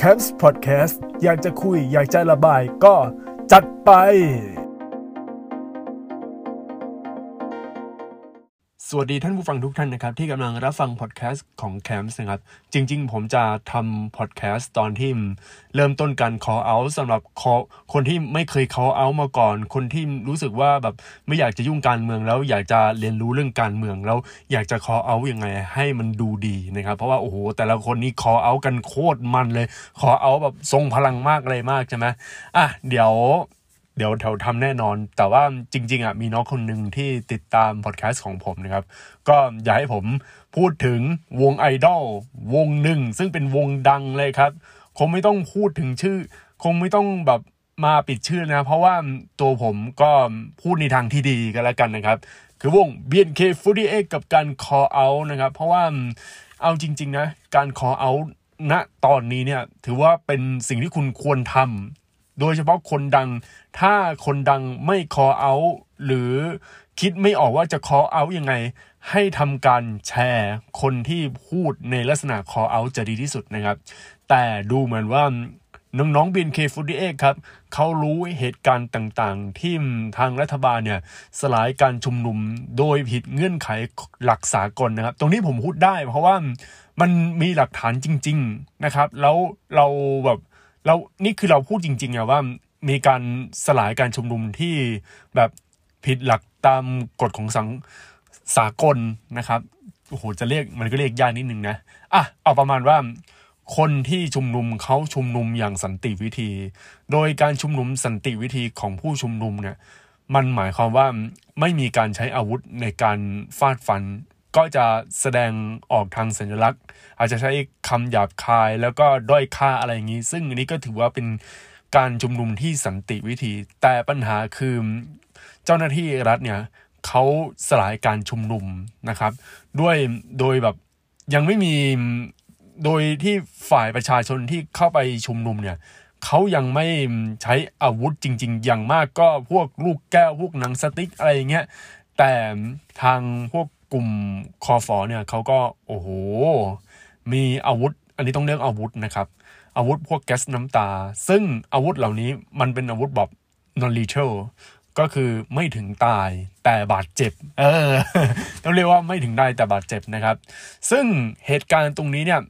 c a m p s Podcast อยากจะคุยอยากจะระบายก็จัดไป สวัสดีท่านผู้ฟังทุกท่านนะครับ ที่กำลังรับฟังพอดแคสต์ของแคมส์นะครับ จริง ๆ ผมจะทำพอดแคสต์ตอนที่เริ่มต้นการ call out สำหรับคนที่ไม่เคย call out มาก่อน คนที่รู้สึกว่าแบบไม่อยากจะยุ่งการเมืองแล้วอยากจะเรียนรู้เรื่องการเมืองแล้วอยากจะ call out ยังไงให้มันดูดีนะครับ เพราะว่าโอ้โหแต่ละคนนี่ call out กันโคตรมันเลย call out แบบทรงพลังมากอะไรมากใช่ไหมอะเดี๋ยว เดี๋ยวแถวทำแน่นอน แต่ว่าจริง ๆอะมีน้องคนหนึ่งที่ติดตามพอดแคสต์ของผมนะครับ ก็อยากให้ผมพูดถึงวงไอดอลวงหนึ่ง ซึ่งเป็นวงดังเลยครับ คงไม่ต้องพูดถึงชื่อ คงไม่ต้องแบบมาปิดชื่อนะ เพราะว่าตัวผมก็พูดในทางที่ดีกันแล้วกันนะครับ คือวง BNK48 กับการ call out นะครับ เพราะว่าเอาจริง ๆ นะ การ call out ณตอนนี้เนี่ยถือว่าเป็นสิ่งที่คุณควรทำ โดยเฉพาะคนดัง ถ้าคนดังไม่คอเอาหรือคิดไม่ออกว่าจะคอเอายังไง ให้ทำการแชร์คนที่พูดในลักษณะคอเอาจะดีที่สุดนะครับ แต่ดูเหมือนว่าน้องๆ BNK48 ครับเขารู้เหตุการณ์ต่างๆ ที่ทางรัฐบาลเนี่ยสลายการชุมนุมโดยผิดเงื่อนไขหลักสากลนะครับ ตรงนี้ผมพูดได้เพราะว่ามันมีหลักฐานจริง ๆนะครับ แล้วเราแบบ เรานี่คือเราพูดจริงๆอะว่ามีการสลายการชุมนุมที่แบบผิดหลักตามกฎของสังสากลนะครับโอ้โหจะเรียกมันก็เรียกยากนิดนึงนะอะเอาประมาณว่าคนที่ชุมนุมเขาชุมนุมอย่างสันติวิธี โดยการชุมนุมสันติวิธีของผู้ชุมนุมเนี่ยมันหมายความว่าไม่มีการใช้อาวุธในการฟาดฟัน ก็จะแสดงออกทางสัญลักษณ์ อาจจะใช้คำหยาบคายแล้วก็ด้อยค่าอะไรอย่างนี้ ซึ่งอันนี้ก็ถือว่าเป็นการชุมนุมที่สันติวิธี แต่ปัญหาคือเจ้าหน้าที่รัฐเนี่ยเขาสลายการชุมนุมนะครับ ด้วยโดยแบบยังไม่มีโดยที่ฝ่ายประชาชนที่เข้าไปชุมนุมเนี่ยเขายังไม่ใช้อาวุธจริง ๆ อย่างมากก็พวกลูกแก้วพวกหนังสติ๊กอะไรอย่างเงี้ยแต่ทางพวก กลุ่มคอฟอเนี่ยเขาก็โอ้โห มีอาวุธ อันนี้ต้องเรียกอาวุธนะครับ อาวุธพวกแก๊สน้ำตา ซึ่งอาวุธเหล่านี้มันเป็นอาวุธแบบ non lethal ก็คือไม่ถึงตายแต่บาดเจ็บ เออต้องเรียกว่าไม่ถึงได้แต่บาดเจ็บนะครับ ซึ่งเหตุการณ์ตรงนี้เนี่ย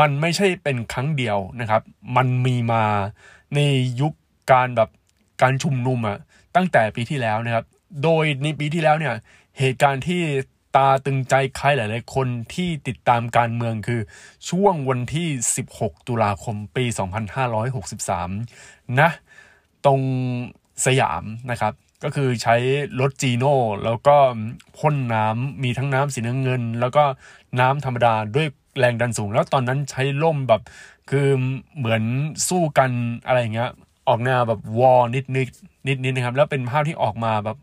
มันไม่ใช่เป็นครั้งเดียวนะครับ มันมีมาในยุคการแบบการชุมนุมอะตั้งแต่ปีที่แล้วนะครับ โดยในปีที่แล้วเนี่ยเหตุการณ์ที่ ตาตึงใจใครหลาย ๆ คนที่ติดตามการเมืองคือ ช่วงวันที่ 16 ตุลาคมปี 2563 นะ ตรงสยามนะครับ ก็คือใช้รถจีโน่แล้วก็พ่นน้ำมีทั้งน้ำสีน้ำเงิน แล้วก็น้ำธรรมดาด้วยแรงดันสูง แล้วตอนนั้นใช้ล่มแบบคือเหมือนสู้กันอะไรเงี้ยออกแนวแบบวอร์นิดนิดนิดนิดนะครับ แล้วเป็นภาพที่ออกมาแบบ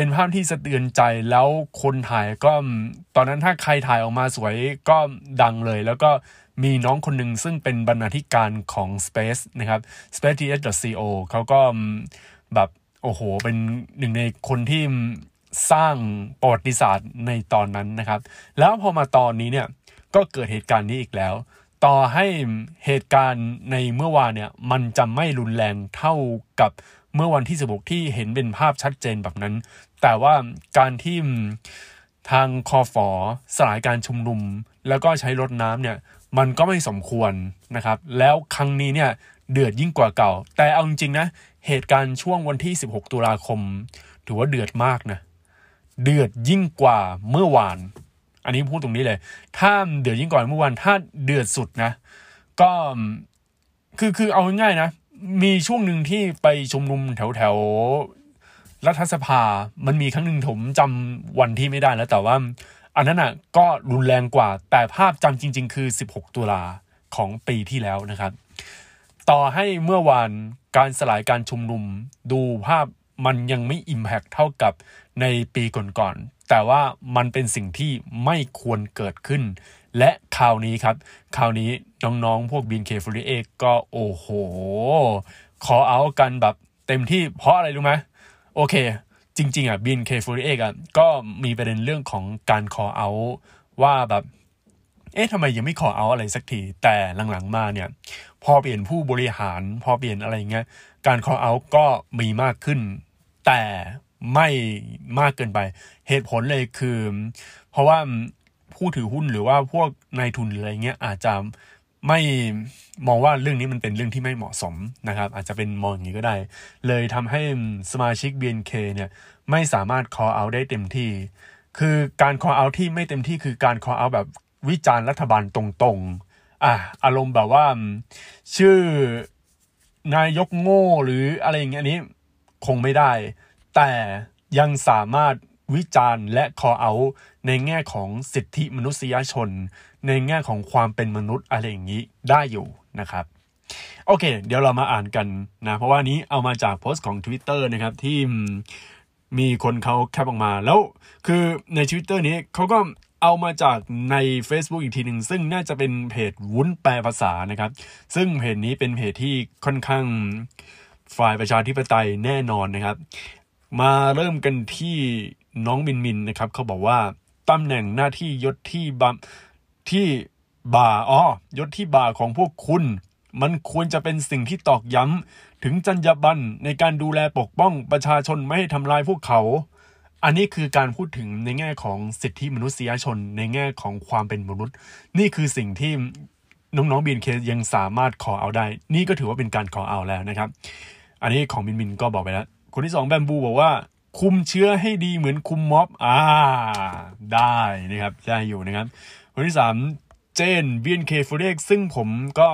เป็นภาพที่สะเทือนใจแล้วคนถ่ายก็ตอนนั้นถ้าใครถ่ายออกมาสวยก็ดังเลย แล้วก็มีน้องคนหนึ่งซึ่งเป็นบรรณาธิการของ Space นะครับ spaceTS.co เขาก็แบบโอ้โห เป็นหนึ่งในคนที่สร้างประวัติศาสตร์ในตอนนั้นนะครับ แล้วพอมาตอนนี้เนี่ยก็เกิดเหตุการณ์นี้อีกแล้ว ต่อให้เหตุการณ์ในเมื่อวานเนี่ยมันจะไม่รุนแรงเท่ากับเมื่อวันที่16ที่เห็นเป็นภาพชัดเจนแบบนั้น แต่ว่าการที่ทางคอฟอสลายการชุมนุม แล้วก็ใช้รถน้ำเนี่ย มันก็ไม่สมควรนะครับ แล้วครั้งนี้เนี่ยเดือดยิ่งกว่าเก่า แต่เอาจริงๆนะ เหตุการณ์ช่วงวันที่ 16 ตุลาคม ถือว่าเดือดมากนะ เดือดยิ่งกว่าเมื่อวาน อันนี้พูดตรงนี้เลย ถ้าเดือดยิ่งกว่าเมื่อวาน ถ้าเดือดสุดนะ ก็คือคือเอาง่ายๆนะ มีช่วงหนึ่งที่ไปชุมนุมแถวแถว รัฐสภามันมีครั้งหนึ่งผมจำวันที่ไม่ได้แล้ว แต่ว่า อันนั้นอะก็รุนแรงกว่า แต่ภาพจำจริง ๆ คือ 16 ตุลาของปีที่แล้วนะครับ ต่อให้เมื่อวานการสลายการชุมนุม ดูภาพมันยังไม่อิมแพกเท่ากับในปีก่อนๆแต่ว่ามันเป็นสิ่งที่ไม่ควรเกิดขึ้น และคราวนี้ครับ คราวนี้น้องๆ พวก BNK48 ก็โอ้โห ขอเอากันแบบเต็มที่เพราะอะไรรู้ไหม โอเค จริง ๆอะ BNK48 อะก็มีประเด็นเรื่องของการขอเอาว่าแบบเอ๊ะทำไมยังไม่ขอเอาอะไรสักที แต่หลังๆมาเนี่ย พอเปลี่ยนผู้บริหาร พอเปลี่ยนอะไรเงี้ย การขอเอาก็มีมากขึ้น แต่ไม่มากเกินไป เหตุผลเลยคือ เพราะว่าผู้ถือหุ้นหรือว่าพวกนายทุนอะไรเงี้ยอาจจะ ไม่มองว่าเรื่องนี้มันเป็นเรื่องที่ไม่เหมาะสมนะครับ อาจจะเป็นมองอย่างนี้ก็ได้ เลยทำให้สมาชิก BNK เนี่ยไม่สามารถ call out ได้เต็มที่ คือการ call out ที่ไม่เต็มที่คือการ call out แบบวิจารณ์รัฐบาลตรงๆอะอารมณ์แบบว่า ชื่อนายกโง่หรืออะไรอย่างเงี้ยนี้คงไม่ได้ แต่ยังสามารถวิจารณ์และ call out ในแง่ของสิทธิมนุษยชน ในแง่ของความเป็นมนุษย์อะไรอย่างนี้ได้อยู่นะครับ โอเค เดี๋ยวเรามาอ่านกันนะ เพราะว่านี้เอามาจากโพสต์ของ Twitter นะครับที่มีคนเขาแคปออกมาแล้ว คือใน Twitter นี้เขาก็เอามาจากใน Facebook อีกทีหนึ่งซึ่งน่าจะเป็นเพจวุ้นแปลภาษานะครับ ซึ่งเพจนี้เป็นเพจที่ค่อนข้างฝ่ายประชาธิปไตยแน่นอนนะครับ มาเริ่มกันที่น้องมินมินนะครับเขาบอกว่าตำแหน่งหน้าที่ยศที่บ ที่บ่าอ๋อยศที่บ่าของพวกคุณ มันควรจะเป็นสิ่งที่ตอกย้ำ ถึงจรรยาบรรณในการดูแลปกป้องประชาชนไม่ให้ทำลายพวกเขา อันนี้คือการพูดถึงในแง่ของสิทธิมนุษยชนในแง่ของความเป็นมนุษย์ นี่คือสิ่งที่น้องๆบีนเคยังสามารถขอเอาได้ นี่ก็ถือว่าเป็นการขอเอาแล้วนะครับ อันนี้ของมินมินก็บอกไปแล้ว คนที่สองแบมบูบอกว่าคุมเชื้อให้ดีเหมือนคุมม็อบ อ่า ได้นะครับ ได้อยู่นะครับ คนที่สามเจน BNK f o r e x ซึ่งผมก็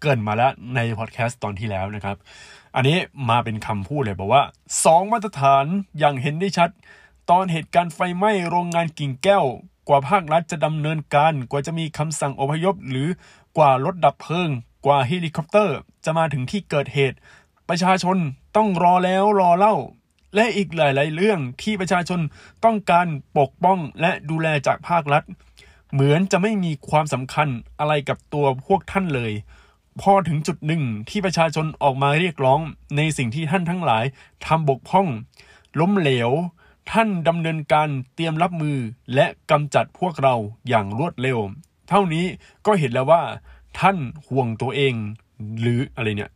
เกินมาแล้วในพอดแคสต์ตอนที่แล้วนะครับ อันนี้มาเป็นคำพูดเลยบอกว่าสองมาตรฐานอย่างเห็นได้ชัด ตอนเหตุการณ์ไฟไหม้โรงงานกิ่งแก้ว กว่าภาครัฐจะดำเนินการ กว่าจะมีคำสั่งอพยพ หรือกว่ารถดับเพลิง กว่าเฮลิคอปเตอร์ จะมาถึงที่เกิดเหตุ ประชาชนต้องรอแล้วรอเล่า และอีกหลาย ๆ เรื่องที่ประชาชนต้องการปกป้องและดูแลจากภาครัฐ เหมือนจะไม่มีความสำคัญอะไรกับตัวพวกท่านเลย พอถึงจุดหนึ่งที่ประชาชนออกมาเรียกร้องในสิ่งที่ท่านทั้งหลายทำบกพร่อง ล้มเหลว ท่านดำเนินการเตรียมรับมือและกำจัดพวกเราอย่างรวดเร็ว เท่านี้ก็เห็นแล้วว่า ท่านห่วงตัวเอง หรืออะไรเนี่ย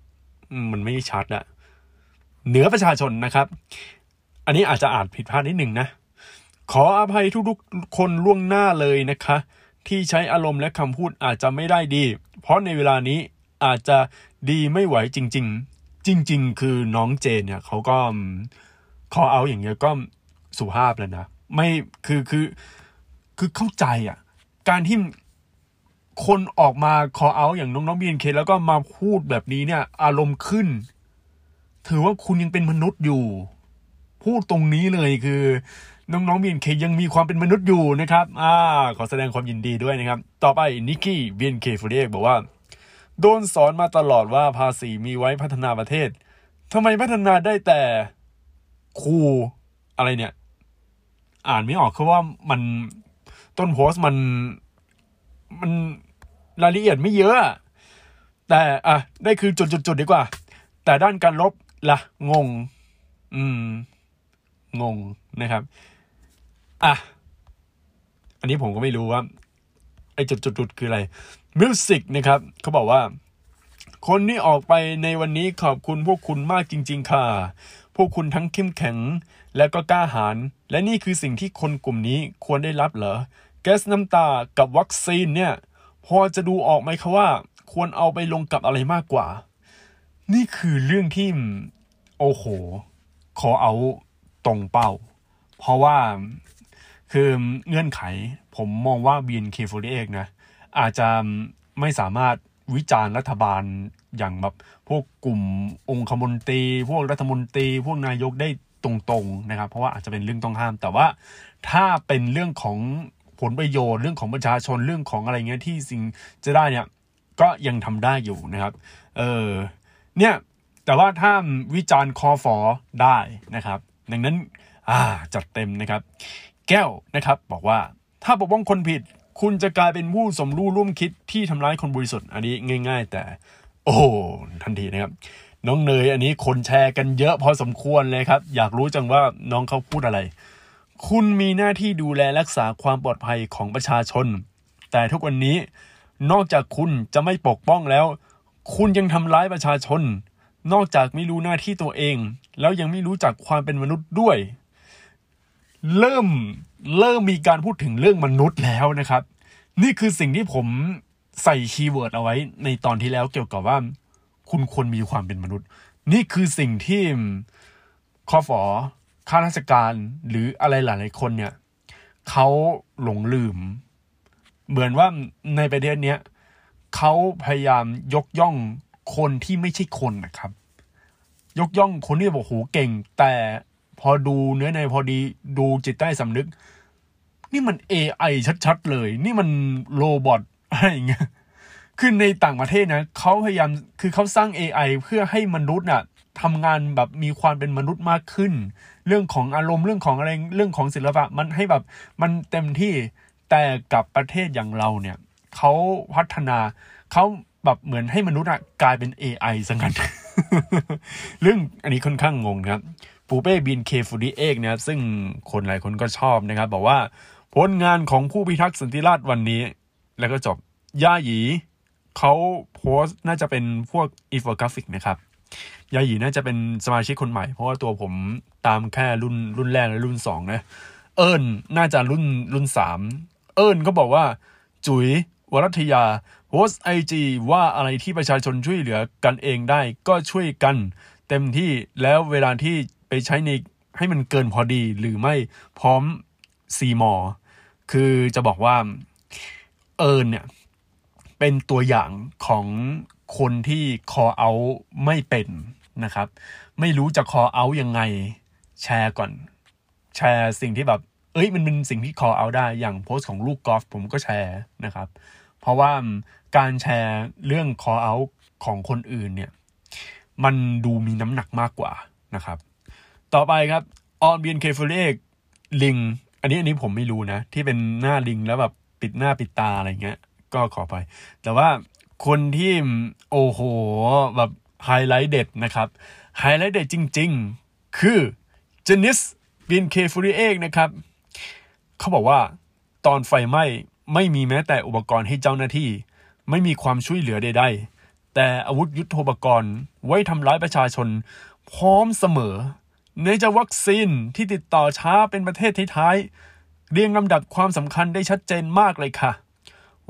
มันไม่ชัดอะเหนือประชาชนนะครับ อันนี้อาจจะอ่านผิดพลาดนิดหนึ่งนะ ขออภัยทุกๆคนล่วงหน้าเลยนะคะ ที่ใช้อารมณ์และคำพูดอาจจะไม่ได้ดี เพราะในเวลานี้อาจจะดีไม่ไหวจริง ๆ จริง ๆ คือน้องเจนเนี่ยเขาก็ขอเอาอย่างเงี้ยก็สุภาพแล้วนะ ไม่คือคือคือเข้าใจอะ การที่คนออกมาขอเอาอย่างน้องๆบีเอ็นเคแล้วก็มาพูดแบบนี้เนี่ย อารมณ์ขึ้น ถือว่าคุณยังเป็นมนุษย์อยู่ พูดตรงนี้เลยคือ น้องๆบีเอ็นเคยังมีความเป็นมนุษย์อยู่นะครับอ่าขอแสดงความยินดีด้วยนะครับ ต่อไปนิกกี้บีเอ็นเคฟูเรกบอกว่า โดนสอนมาตลอดว่าภาษีมีไว้พัฒนาประเทศทำไมพัฒนาได้แต่ครูอะไรเนี่ย อ่านไม่ออกคือว่ามันต้นโพสต์มันมันรายละเอียดไม่เยอะ แต่อะได้คือจุดๆดีกว่า แต่ด้านการลบล่ะ งง อืม งงนะครับ อะ อันนี้ผมก็ไม่รู้ว่าไอ้จุดๆคืออะไรมิวสิกนะครับเขาบอกว่า คนที่ออกไปในวันนี้ขอบคุณพวกคุณมากจริง ๆ ค่ะ พวกคุณทั้งเข้มแข็ง และก็กล้าหาญและนี่คือสิ่งที่คนกลุ่มนี้ควรได้รับเหรอแก๊สน้ำตากับวัคซีนเนี่ย พอจะดูออกไหมคะว่า ควรเอาไปลงกับอะไรมากกว่า นี่คือเรื่องที่ โอ้โห ขอเอาตรงเป้า เพราะว่า คือเงื่อนไขผมมองว่า BNK48 นะ อาจจะไม่สามารถวิจารณ์รัฐบาลอย่างแบบพวกกลุ่มองคมนตรี พวกรัฐมนตรี พวกนายกได้ตรงๆนะครับ เพราะว่าอาจจะเป็นเรื่องต้องห้าม แต่ว่าถ้าเป็นเรื่องของผลประโยชน์เรื่องของประชาชนเรื่องของอะไรเงี้ยที่สิ่งจะได้เนี่ยก็ยังทำได้อยู่นะครับ เออเนี่ยแต่ว่าถ้าวิจารณ์คอฟอได้นะครับ ดังนั้น อ่าจัดเต็มนะครับ แก้วนะครับ บอกว่าถ้าปกป้องคนผิด คุณจะกลายเป็นผู้สมรู้ร่วมคิดที่ทำร้ายคนบริสุทธิ์อันนี้ง่าย ๆ แต่ โอ้ทันทีนะครับ น้องเนยอันนี้คนแชร์กันเยอะพอสมควรเลยครับ อยากรู้จังว่าน้องเขาพูดอะไร คุณมีหน้าที่ดูแลรักษาความปลอดภัยของประชาชน แต่ทุกวันนี้นอกจากคุณจะไม่ปกป้องแล้ว คุณยังทำร้ายประชาชน นอกจากไม่รู้หน้าที่ตัวเอง แล้วยังไม่รู้จักความเป็นมนุษย์ด้วย เริ่มเริ่มมีการพูดถึงเรื่องมนุษย์แล้วนะครับ นี่คือสิ่งที่ผมใส่ keyword เอาไว้ในตอนที่แล้วเกี่ยวกับว่า คุณควรมีความเป็นมนุษย์ นี่คือสิ่งที่ call for ข้าราชการหรืออะไรหลายๆคนเนี่ยเขาหลงลืม เหมือนว่าในประเทศเนี้ยเขาพยายามยกย่องคนที่ไม่ใช่คนนะครับ ยกย่องคนที่บอกโหเก่ง แต่ พอดูเนื้อในพอดีดูจิตใต้สำนึก นี่มัน AI ชัดๆเลย นี่มันโรบอทอะไรอย่างเงี้ยคือในต่างประเทศนะเขาพยายามคือเขาสร้าง AI เพื่อให้มนุษย์น่ะทำงานแบบมีความเป็นมนุษย์มากขึ้น เรื่องของอารมณ์เรื่องของอะไรเรื่องของศิลปะมันให้แบบมันเต็มที่แต่กับประเทศอย่างเราเนี่ยเขาพัฒนาเขาแบบเหมือนให้มนุษย์อะกลายเป็น AI ซะงั้นเรื่องอันนี้ค่อนข้างงงครับ ปูเป้บินเคฟูดีเอกนะครับซึ่งคนหลายคนก็ชอบนะครับ บอกว่าผลงานของผู้พิทักษ์สันติราษฎร์วันนี้ แล้วก็จบย่าหยีเขาโพสต์น่าจะเป็นพวกอินโฟกราฟิกนะครับยาหยีน่าจะเป็นสมาชิกคนใหม่ เพราะว่าตัวผมตามแค่รุ่นรุ่นแรกและรุ่นสองนะ เอิญน่าจะรุ่นรุ่นสามเอิญก็บอกว่า จุ๋ยวรัทยาโพสต์ IG ว่าอะไรที่ประชาชนช่วยเหลือกันเองได้ก็ช่วยกัน เต็มที่แล้วเวลาที่ ไปใช้ในให้มันเกินพอดีหรือไม่พร้อม see moreคือจะบอกว่าเอิญเนี่ย เป็นตัวอย่างของคนที่คอเอาไม่เป็นนะครับ ไม่รู้จะคอเอายังไงแชร์ก่อน แชร์สิ่งที่แบบ เอ้ยมันเป็นสิ่งที่คอเอาได้อย่างโพสต์ของลูกกอล์ฟผมก็แชร์นะครับ เพราะว่าการแชร์เรื่องคอเอาของคนอื่นเนี่ย มันดูมีน้ำหนักมากกว่านะครับ ต่อไปครับออนเบียนเคฟเลกลิง อันนี้อันนี้ผมไม่รู้นะ ที่เป็นหน้าลิงแล้วแบบปิดหน้าปิดตาอะไรเงี้ย ก็ขอไป แต่ว่าคนที่โอ้โหแบบไฮไลท์เด็ดนะครับ ไฮไลท์เด็ดจริง ๆ คือเจนิสบินเคฟูริเอกนะครับ เขาบอกว่าตอนไฟไหม้ไม่มีแม้แต่อุปกรณ์ให้เจ้าหน้าที่ ไม่มีความช่วยเหลือใดๆแต่อาวุธยุโทโธปกรณ์ไว้ทำร้ายประชาชนพร้อมเสมอ ในจะวัคซีนที่ติดต่อช้าเป็นประเทศท้ายๆเรียงลำดับความสำคัญได้ชัดเจนมากเลยค่ะ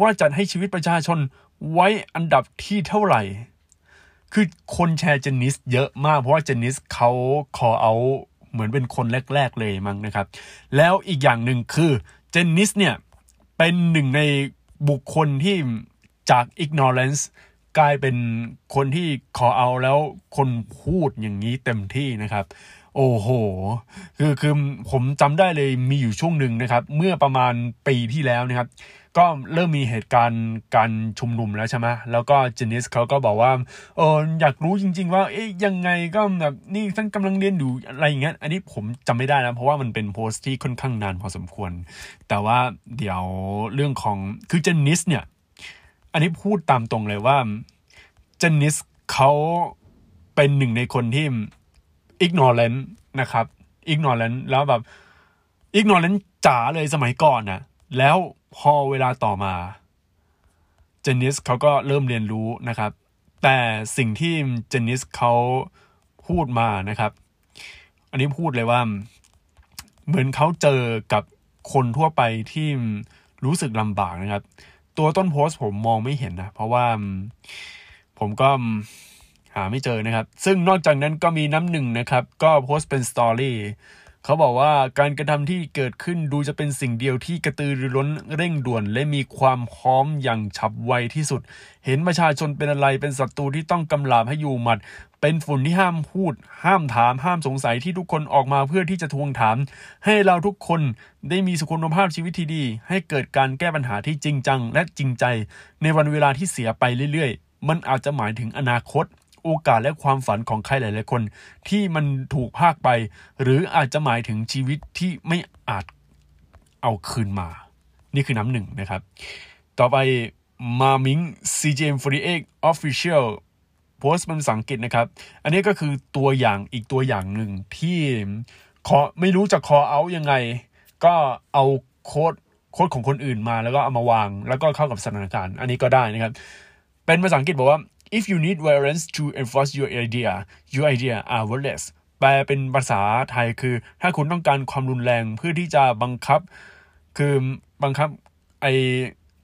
ว่าจัดให้ชีวิตประชาชนไว้อันดับที่เท่าไหร่ คือคนแชร์เจนนิสเยอะมาก เพราะว่าเจนนิสเขาขอเอาเหมือนเป็นคนแรก ๆ เลยมั้งนะครับ แล้วอีกอย่างหนึ่งคือเจนนิสเนี่ย เป็นหนึ่งในบุคคลที่จาก ignorance กลายเป็นคนที่ขอเอาแล้วคนพูดอย่างนี้เต็มที่นะครับ โอ้โห คือคือผมจำได้เลยมีอยู่ช่วงหนึ่งนะครับ เมื่อประมาณปีที่แล้วนะครับ ก็เริ่มมีเหตุการณ์การชุมนุมแล้วใช่ไหมแล้วก็เจนิสเขาก็บอกว่าเอออยากรู้จริง ๆ ว่า เอ๊ยยังไงก็แบบนี่ท่านกำลังเรียนอยู่อะไรอย่างเงี้ย อันนี้ผมจำไม่ได้นะ เพราะว่ามันเป็นโพสต์ที่ค่อนข้างนานพอสมควร แต่ว่าเดี๋ยวเรื่องของคือเจนิสเนี่ย อันนี้พูดตามตรงเลยว่าเจนิสเขาเป็นหนึ่งในคนที่ ignorant นะครับ ignorant แล้วแบบ ignorant จ๋าเลยสมัยก่อนนะแล้วพอเวลาต่อมาเจนนิสเขาก็เริ่มเรียนรู้นะครับ แต่สิ่งที่เจนนิสเขาพูดมานะครับ อันนี้พูดเลยว่า เหมือนเขาเจอกับคนทั่วไปที่รู้สึกลำบากนะครับ ตัวต้นโพสต์ผมมองไม่เห็นนะ เพราะว่าผมก็ หาไม่เจอนะครับ ซึ่งนอกจากนั้นก็มีน้ำหนึ่งนะครับ ก็โพสต์เป็นสตอรี่เขาบอกว่าการกระทำที่เกิดขึ้นดูจะเป็นสิ่งเดียวที่กระตือรือร้นเร่งด่วน และมีความพร้อมอย่างฉับไวที่สุด เห็นประชาชนเป็นอะไรเป็นศัตรูที่ต้องกำลาบให้อยู่หมัด เป็นฝุ่นที่ห้ามพูด ห้ามถาม ห้ามสงสัยที่ทุกคนออกมาเพื่อที่จะทวงถาม ให้เราทุกคนได้มีสุขภาพชีวิตที่ดี ให้เกิดการแก้ปัญหาที่จริงจัง และจริงใจ ในวันเวลาที่เสียไปเรื่อยๆ มันอาจจะหมายถึงอนาคต โอกาสและความฝันของใครหลาย ๆ คน ที่มันถูกพากไป หรืออาจจะหมายถึงชีวิตที่ไม่อาจเอาคืนมา นี่คือน้ำหนึ่งนะครับ ต่อไปมามิง CGM48 Official โพสต์เป็นภาษาอังกฤษนะครับ อันนี้ก็คือตัวอย่างอีกตัวอย่างหนึ่งที่ขอไม่รู้จะคอเอายังไง ก็เอาโค้ดโค้ดของคนอื่นมาแล้วก็เอามาวาง แล้วก็เข้ากับสถานการณ์ อันนี้ก็ได้นะครับ เป็นภาษาอังกฤษบอกว่า if you need violence to enforce your idea your idea are worthless แปลเป็นภาษาไทยคือ ถ้าคุณต้องการความรุนแรงเพื่อที่จะบังคับ คือบังคับไอ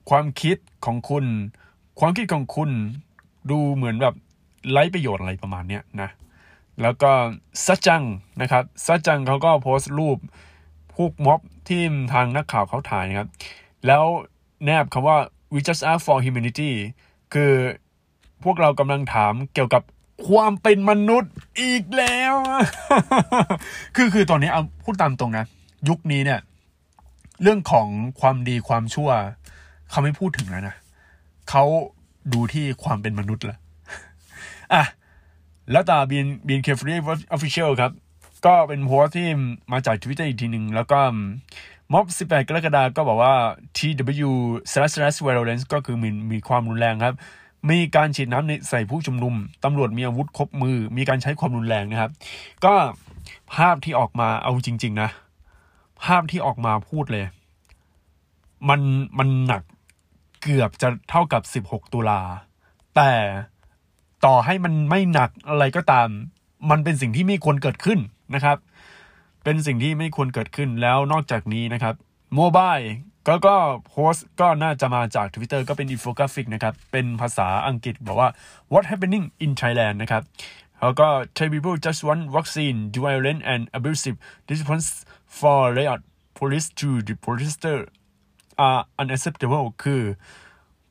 ความคิดของคุณ ความคิดของคุณดูเหมือนแบบไร้ประโยชน์อะไรประมาณเนี้ยนะ แล้วก็ซัจจังนะครับซัจจังเขาก็โพสต์รูปพวกม็อบที่ทางนักข่าวเขาถ่ายนะครับ แล้วแนบคำว่า we just ask for humanity คือ พวกเรากำลังถามเกี่ยวกับความเป็นมนุษย์อีกแล้ว คือคือตอนนี้เอาพูดตามตรงนะ ยุคนี้เนี่ย เรื่องของความดีความชั่ว เขาไม่พูดถึงแล้วนะเขาดูที่ความเป็นมนุษย์ละอะ แล้วตาหวาน BNK48 official ครับ ก็เป็นโพสต์ที่มาจากทวิตเตอร์อีกทีหนึ่งแล้วก็ม็อบ 18 กรกฎาก็บอกว่า TW/violence ก็คือมีมีความรุนแรงครับ มีการฉีดน้ำในใส่ผู้ชุมนุมตำรวจมีอาวุธครบมือ มีการใช้ความรุนแรงนะครับ ก็ภาพที่ออกมาเอาจริง ๆ นะ ภาพที่ออกมาพูดเลย มันมันหนักเกือบจะเท่ากับ 16 ตุลา แต่ต่อให้มันไม่หนักอะไรก็ตาม มันเป็นสิ่งที่ไม่ควรเกิดขึ้นนะครับ เป็นสิ่งที่ไม่ควรเกิดขึ้นแล้วนอกจากนี้นะครับโมบาย ก็ก็โพสต์ก็น่าจะมาจาก Twitter ก็เป็นอินโฟกราฟิกนะครับ เป็นภาษาอังกฤษบอกว่า what happening in Thailand นะครับแล้วก็ Thai people just want vaccine violent and abusive response for riot police to the protester are unacceptable คือ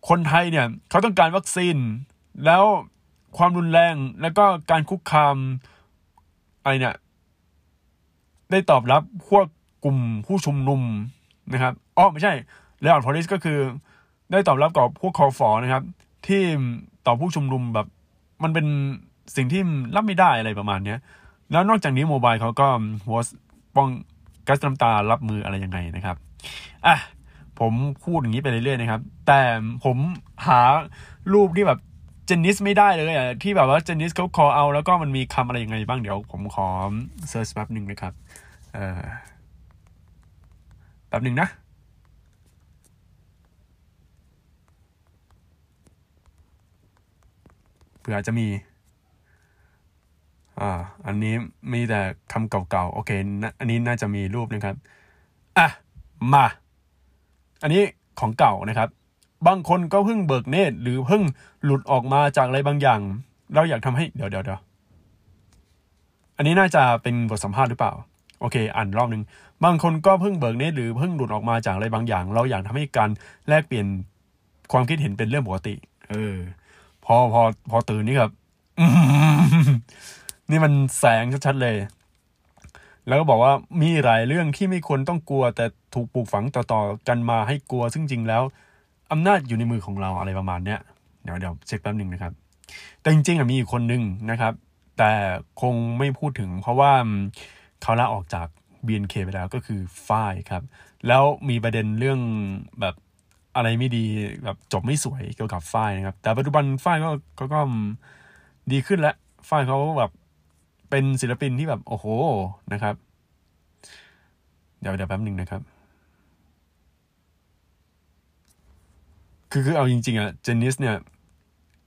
คนไทยเนี่ยเขาต้องการวัคซีน แล้วความรุนแรงแล้วก็การคุกคามอะไรเนี่ยได้ตอบรับพวกกลุ่มผู้ชุมนุมนะครับ อ๋อไม่ใช่แล้วอ p พลิสก็คือ ได้ตอบรับกับพวกคอฟอนะครับ ที่ต่อผู้ชุมนุมแบบ มันเป็นสิ่งที่รับไม่ได้อะไรประมาณเนี้ย แล้วนอกจากนี้โมบายเขาก็โพสต์ป้องแก๊สน้ำตารับมืออะไรยังไงนะครับอะผมพูดอย่างนี้ไปเรื่อยๆนะครับ แต่ผมหารูปที่แบบเจนนิษฐ์ไม่ได้เลยอะที่แบบว่าเจนนิษฐ์เขา call out แล้วก็มันมีคำอะไรยังไงบ้างเดี๋ยวผมขอ search แป๊บหนึ่งนะครับ เออแป๊บหนึ่งนะ ผื่อจะมี อ่า อันนี้มีแต่คำเก่าๆ โอเค อันนี้น่าจะมีรูปนะครับ อะ มา อันนี้ของเก่านะครับ บางคนก็เพิ่งเบิกเนตรหรือเพิ่งหลุดออกมาจากอะไรบางอย่าง เราอยากทำให้ เดี๋ยวเดี๋ยวเดี๋ยวอันนี้น่าจะเป็นบทสัมภาษณ์หรือเปล่า โอเค อ่านรอบหนึ่ง บางคนก็เพิ่งเบิกเนตหรือเพิ่งหลุดออกมาจากอะไรบางอย่าง เราอยากทำให้การแลกเปลี่ยนความคิดเห็นเป็นเรื่องปกติ เออ พอพอพอตื่นนี่ครับนี่มันแสงชัดๆเลย แล้วก็บอกว่ามีหลายเรื่องที่ไม่ควรต้องกลัว แต่ถูกปลูกฝังต่อๆกันมาให้กลัว ซึ่งจริงแล้วอำนาจอยู่ในมือของเราอะไรประมาณเนี้ยเดี๋ยวเดี๋ยวเช็คแป๊บหนึ่งนะครับ แต่จริงๆมีอีกคนนึงนะครับ แต่คงไม่พูดถึง เพราะว่าเขาลาออกจาก BNK ไปแล้วก็คือฝ้ายครับ แล้วมีประเด็นเรื่องแบบ อะไรไม่ดีแบบจบไม่สวยเกี่ยวกับฝ้ายนะครับ แต่ปัจจุบันฝ้ายก็ก็ก็ดีขึ้นแล้วฝ้ายเขาแบบเป็นศิลปินที่แบบโอ้โหนะครับ เดี๋ยวเดี๋ยวแป๊บหนึ่งนะครับ คือคือเอาจริง ๆอะเจนนิสเนี่ย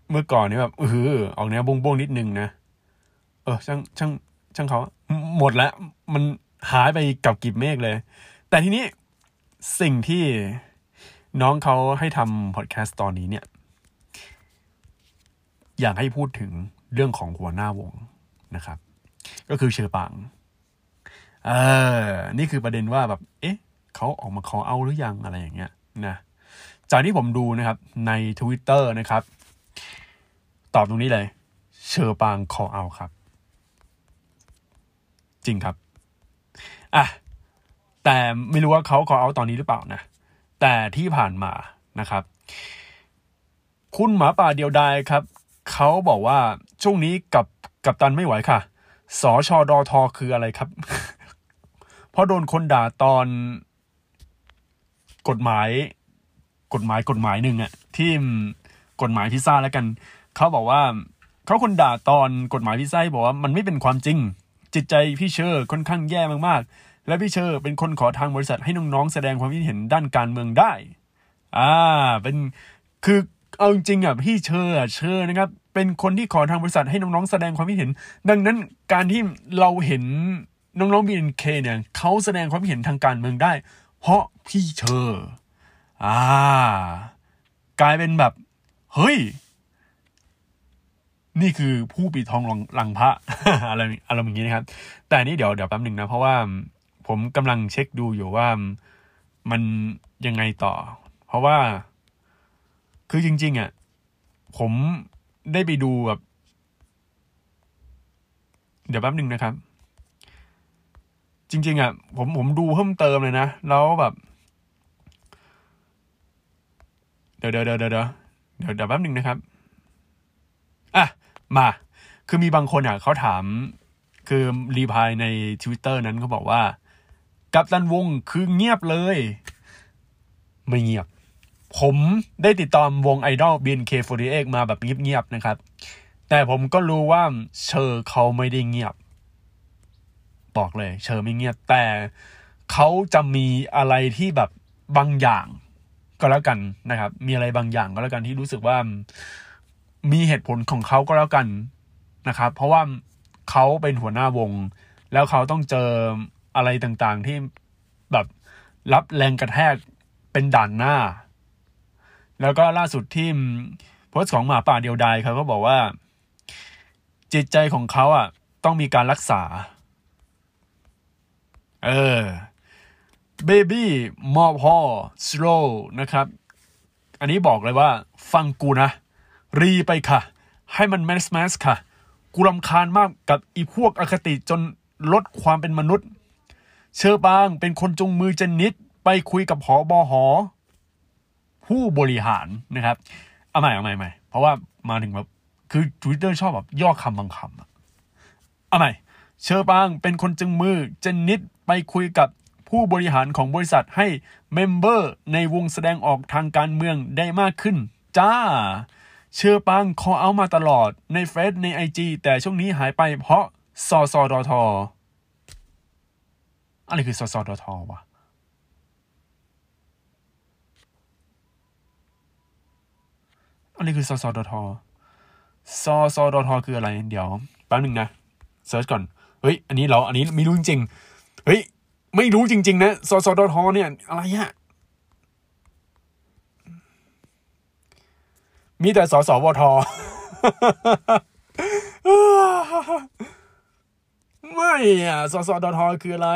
เมื่อก่อนเนี่ยแบบเออออกแนวบงบงนิดนึงนะเออช่างช่างช่างเขาหมดแล้ว มันหายไปกับกิบเมฆเลย แต่ทีนี้สิ่งที่ น้องเขาให้ทำพอดแคสต์ตอนนี้เนี่ย อยากให้พูดถึงเรื่องของหัวหน้าวงนะครับ ก็คือเชอปังเออนี่คือประเด็นว่าแบบ เอ๊ะเขาออกมาขอเอาหรือยังอะไรอย่างเงี้ยนะจากที่ผมดูนะครับใน Twitter นะครับ ตอบตรงนี้เลย เชอปางขอเอาครับ จริงครับอะแต่ไม่รู้ว่าเขาขอเอาตอนนี้หรือเปล่านะ แต่ที่ผ่านมานะครับ คุณหมาป่าเดียวดายครับเขาบอกว่าช่วงนี้กับกับตันไม่ไหวค่ะสอชอดอทอคืออะไรครับ เพราะโดนคนด่าตอนกฎหมาย กฎหมายกฎหมายหนึ่งอะที่กฎหมายพิซซ่าแล้วกันเขาบอกว่าเขาคนด่าตอนกฎหมายพิซซ่าบอกว่ามันไม่เป็นความจริง จิตใจพี่เชอร์ค่อนข้างแย่มากๆ และพี่เชอร์เป็นคนขอทางบริษัทให้น้องๆแสดงความคิดเห็นด้านการเมืองได้ อ่า เป็น คือเอาจริงๆอะพี่เชอร์เชอร์นะครับ เป็นคนที่ขอทางบริษัทให้น้องๆแสดงความคิดเห็น ดังนั้นการที่เราเห็นน้องๆบีเอ็นเคเนี่ยเขาแสดงความคิดเห็นทางการเมืองได้ เพราะพี่เชอร์ อ่า กลายเป็นแบบ เฮ้ย นี่คือผู้ปีทองหลังพระอะไรอะไรอย่างนี้นะครับ แต่นี่เดี๋ยวเดี๋ยวแป๊บหนึ่งนะ เพราะว่า ผมกำลังเช็คดูอยู่ว่ามันยังไงต่อ เพราะว่า คือจริง ๆอะผมได้ไปดูแบบ เดี๋ยวแป๊บหนึ่งนะครับ จริง ๆอะผมผมดูเพิ่มเติมเลยนะ แล้วแบบเดี๋ยวเดี๋ยวเดี๋ยวเดี๋ยวเดี๋ยวเดี๋ยวแป๊บหนึ่งนะครับอะมา คือมีบางคนอะเขาถาม คือรีพายใน Twitter นั้นเขาบอกว่า กัปตันวงคือเงียบเลย ไม่เงียบ ผมได้ติดตามวงไอดอล BNK48 มาแบบเงียบๆนะครับ แต่ผมก็รู้ว่าเชอร์เขาไม่ได้เงียบ บอกเลย เชอร์ไม่เงียบ แต่เขาจะมีอะไรที่แบบบางอย่างก็แล้วกันนะครับ มีอะไรบางอย่างก็แล้วกันที่รู้สึกว่ามีเหตุผลของเขาก็แล้วกันนะครับ เพราะว่าเขาเป็นหัวหน้าวง แล้วเขาต้องเจอ อะไรต่างๆที่แบบรับแรงกระแทกเป็นด่านหน้า แล้วก็ล่าสุดที่โพสต์ของหมาป่าเดียวดายเขาก็บอกว่า จิตใจของเขาอะ ต้องมีการรักษา เออเบบี้มอพ่อสโลนะครับ อันนี้บอกเลยว่าฟังกูนะ รีไปค่ะ ให้มัน mass mass ค่ะ กูรำคาญมากกับอีพวกอคติจนลดความเป็นมนุษย์ เฌอปรางเป็นคนจูงมือเจนนิษฐ์ไปคุยกับหอบอหอ ผู้บริหารนะครับ เอาใหม่เอาใหม่ใหม่เพราะว่ามาถึงแบบคือ Twitter ชอบแบบย่อคำบางคำอะเอาใหม่เฌอปรางเป็นคนจูงมือเจนนิษฐ์ไปคุยกับผู้บริหารของบริษัทให้ member ในวงแสดงออกทางการเมืองได้มากขึ้น จ้า เฌอปราง call out มาตลอดในเฟซใน IG แต่ช่วงนี้หายไปเพราะสอสอดอทอ อะไรคือสอสอดทอวะอันนี้คือสอสอดทอสอสอดทอคืออะไร เดี๋ยวแป๊บหนึ่งนะ search ก่อน เฮ้ย อันนี้เราอันนี้ไม่รู้จริงเฮ้ย ไม่รู้จริง ๆ นะสอสอดทอเนี่ย อะไรฮะมีแต่สสวท ไม่อะสสดทคืออะไร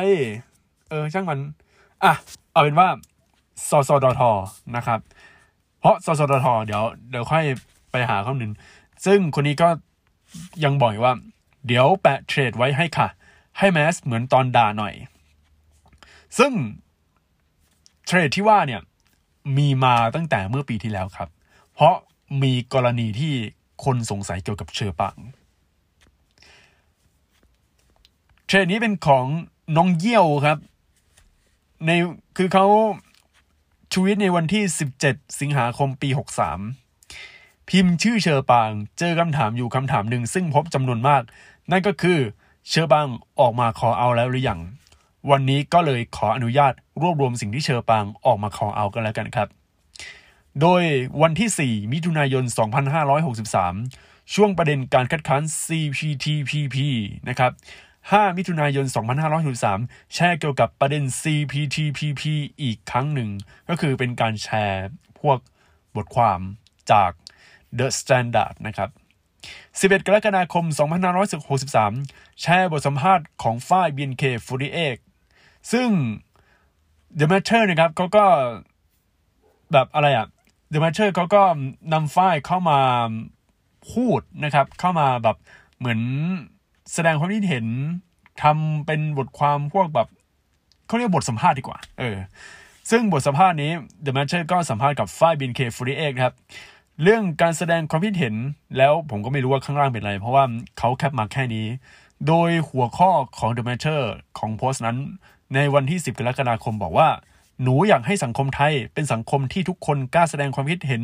เออ ช่างมัน อะ เอาเป็นว่าสสดทนะครับ เพราะสสดทเดี๋ยวเดี๋ยวค่อยไปหาข้อมูลซึ่งคนนี้ก็ยังบอกว่า เดี๋ยวแปะเทรดไว้ให้ค่ะ ให้แมสเหมือนตอนด่าหน่อย ซึ่งเทรดที่ว่าเนี่ย มีมาตั้งแต่เมื่อปีที่แล้วครับ เพราะมีกรณีที่คนสงสัยเกี่ยวกับเชอปัง เท รดนี้เป็นของน้องเยี่ยวครับ ในคือเขาทวีตในวันที่ 17 สิงหาคมปี 63 พิมพ์ชื่อเชอปาง เจอคำถามอยู่คำถามหนึ่งซึ่งพบจำนวนมาก นั่นก็คือเชอปางออกมาขอเอาแล้วหรือยัง วันนี้ก็เลยขออนุญาตรวบรวมสิ่งที่เชอปางออกมาขอเอากันแล้วกันครับ โดยวันที่ 4 มิถุนายน 2563 ช่วงประเด็นการคัดค้าน CPTPP นะครับ 5 มิถุนายน 2563 แชร์เกี่ยวกับประเด็น CPTPP อีกครั้งหนึ่ง ก็คือเป็นการแชร์พวกบทความจาก The Standard นะครับ 11 กรกฎาคม 2563 แชร์บทสัมภาษณ์ของฝ้าย BNK48 ซึ่ง The Matter นะครับเขาก็แบบอะไรอะ The Matter เขาก็นำฝ้ายเข้ามาพูดนะครับ เข้ามาแบบเหมือน แสดงความคิดเห็นทำเป็นบทความพวกแบบเขาเรียกบทสัมภาษณ์ดีกว่า เออ ซึ่งบทสัมภาษณ์นี้ The Matter ก็สัมภาษณ์กับฝ้าย BNK48 นะครับ เรื่องการแสดงความคิดเห็นแล้วผมก็ไม่รู้ว่าข้างล่างเป็นอะไร เพราะว่าเขาแคปมาแค่นี้ โดยหัวข้อของ The Matter ของโพสต์นั้น ในวันที่ 10 กรกฎาคมบอกว่า หนูอยากให้สังคมไทย เป็นสังคมที่ทุกคนกล้าแสดงความคิดเห็น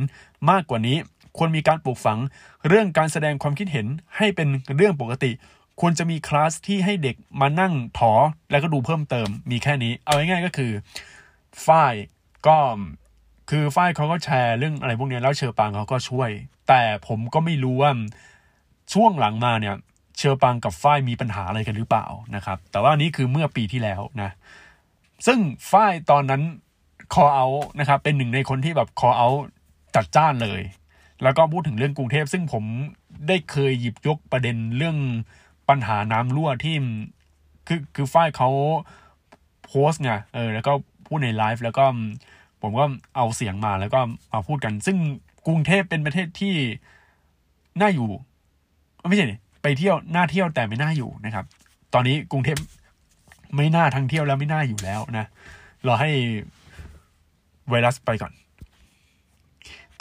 มากกว่านี้ ควรมีการปลูกฝัง เรื่องการแสดงความคิดเห็นให้เป็นเรื่องปกติ ควรจะมีคลาสที่ให้เด็กมานั่งถอแล้วก็ดูเพิ่มเติมมีแค่นี้ เอาง่ายๆก็คือฝ้ายก็คือฝ้ายเขาก็แชร์เรื่องอะไรพวกนี้แล้วเชอปางเขาก็ช่วย แต่ผมก็ไม่รู้ว่าช่วงหลังมาเนี่ย เชอปางกับฝ้ายมีปัญหาอะไรกันหรือเปล่านะครับ แต่ว่านี้คือเมื่อปีที่แล้วนะ ซึ่งฝ้ายตอนนั้นคอเอานะครับเป็นหนึ่งในคนที่แบบคอเอาจัดจ้านเลย แล้วก็พูดถึงเรื่องกรุงเทพ ซึ่งผมได้เคยหยิบยกประเด็นเรื่อง ปัญหาน้ำรั่วที่คือคือฝ้ายเขาโพสไงเออแล้วก็พูดในไลฟ์แล้วก็ผมก็เอาเสียงมาแล้วก็มาพูดกัน ซึ่งกรุงเทพเป็นประเทศที่น่าอยู่ไม่ใช่ไปเที่ยวน่าเที่ยวแต่ไม่น่าอยู่นะครับ ตอนนี้กรุงเทพไม่น่าทั้งเที่ยวแล้วไม่น่าอยู่แล้วนะรอให้ไวรัสไปก่อน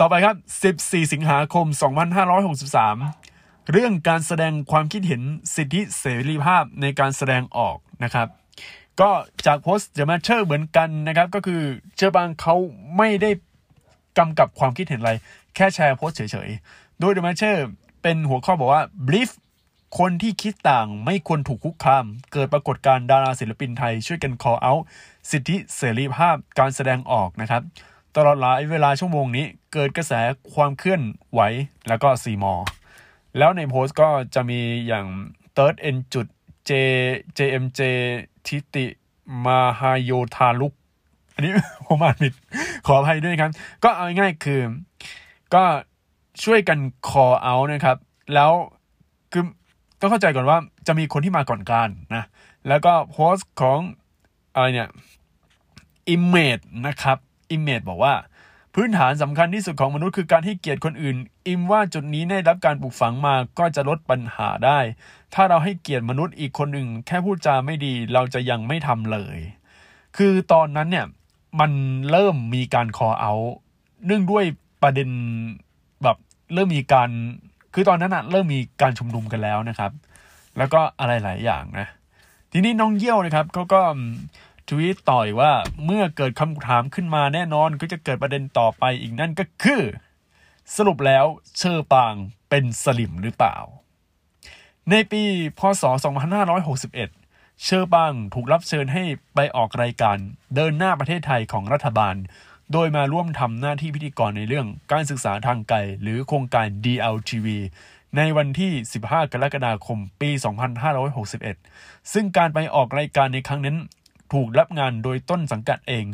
ต่อไปครับ 14 สิงหาคม 2563 เรื่องการแสดงความคิดเห็นสิทธิเสรีภาพในการแสดงออกนะครับ ก็จากโพสต์ The MATTER เหมือนกันนะครับ ก็คือเฌอปรางเขาไม่ได้กำกับความคิดเห็นอะไร แค่แชร์โพสต์เฉยๆ โดย The MATTER เป็นหัวข้อบอกว่า brief คนที่คิดต่างไม่ควรถูกคุกคาม เกิดปรากฏการณ์ดาราศิลปินไทยช่วยกัน call out สิทธิเสรีภาพการแสดงออกนะครับ ตลอดหลายเวลาชั่วโมงนี้เกิดกระแสความเคลื่อนไหว แล้วก็ซีมอ แล้วในโพสต์ก็จะมีอย่าง third n จุด j jmj ทิติมาฮาโยทาลุก อันนี้ผมอ่านผิด ขออภัยด้วยครับ ก็เอาง่ายๆคือ ก็ช่วยกัน call out นะครับ แล้วคือต้องเข้าใจก่อนว่าจะมีคนที่มาก่อนการนะ แล้วก็โพสต์ของอะไรเนี่ย Image นะครับ Image บอกว่า พื้นฐานสำคัญที่สุดของมนุษย์คือการให้เกียรติคนอื่น อิมว่าจุดนี้ได้รับการปลูกฝังมาก็จะลดปัญหาได้ ถ้าเราให้เกียรติมนุษย์อีกคนหนึ่งแค่พูดจาไม่ดีเราจะยังไม่ทำเลย คือตอนนั้นเนี่ยมันเริ่มมีการคอเอา เนื่องด้วยประเด็นแบบเริ่มมีการ คือตอนนั้นอะเริ่มมีการชุมนุมกันแล้วนะครับ แล้วก็อะไรหลายอย่างนะ ทีนี้น้องเยี่ยวนะครับเขาก็ ทวีตต่อยว่าเมื่อเกิดคำถามขึ้นมาแน่นอนก็จะเกิดประเด็นต่อไปอีกนั่นก็คือ สรุปแล้วเชอปางเป็นสลิมหรือเปล่า ในปีพศ 2561 เชอปางถูกรับเชิญให้ไปออกรายการเดินหน้าประเทศไทยของรัฐบาล โดยมาร่วมทำหน้าที่พิธีกรในเรื่องการศึกษาทางไกลหรือโครงการ DLTV ในวันที่ 15 กรกฎาคม ปี 2561 ซึ่งการไปออกรายการในครั้งนั้น ถูกรับงานโดยต้นสังกัดเอง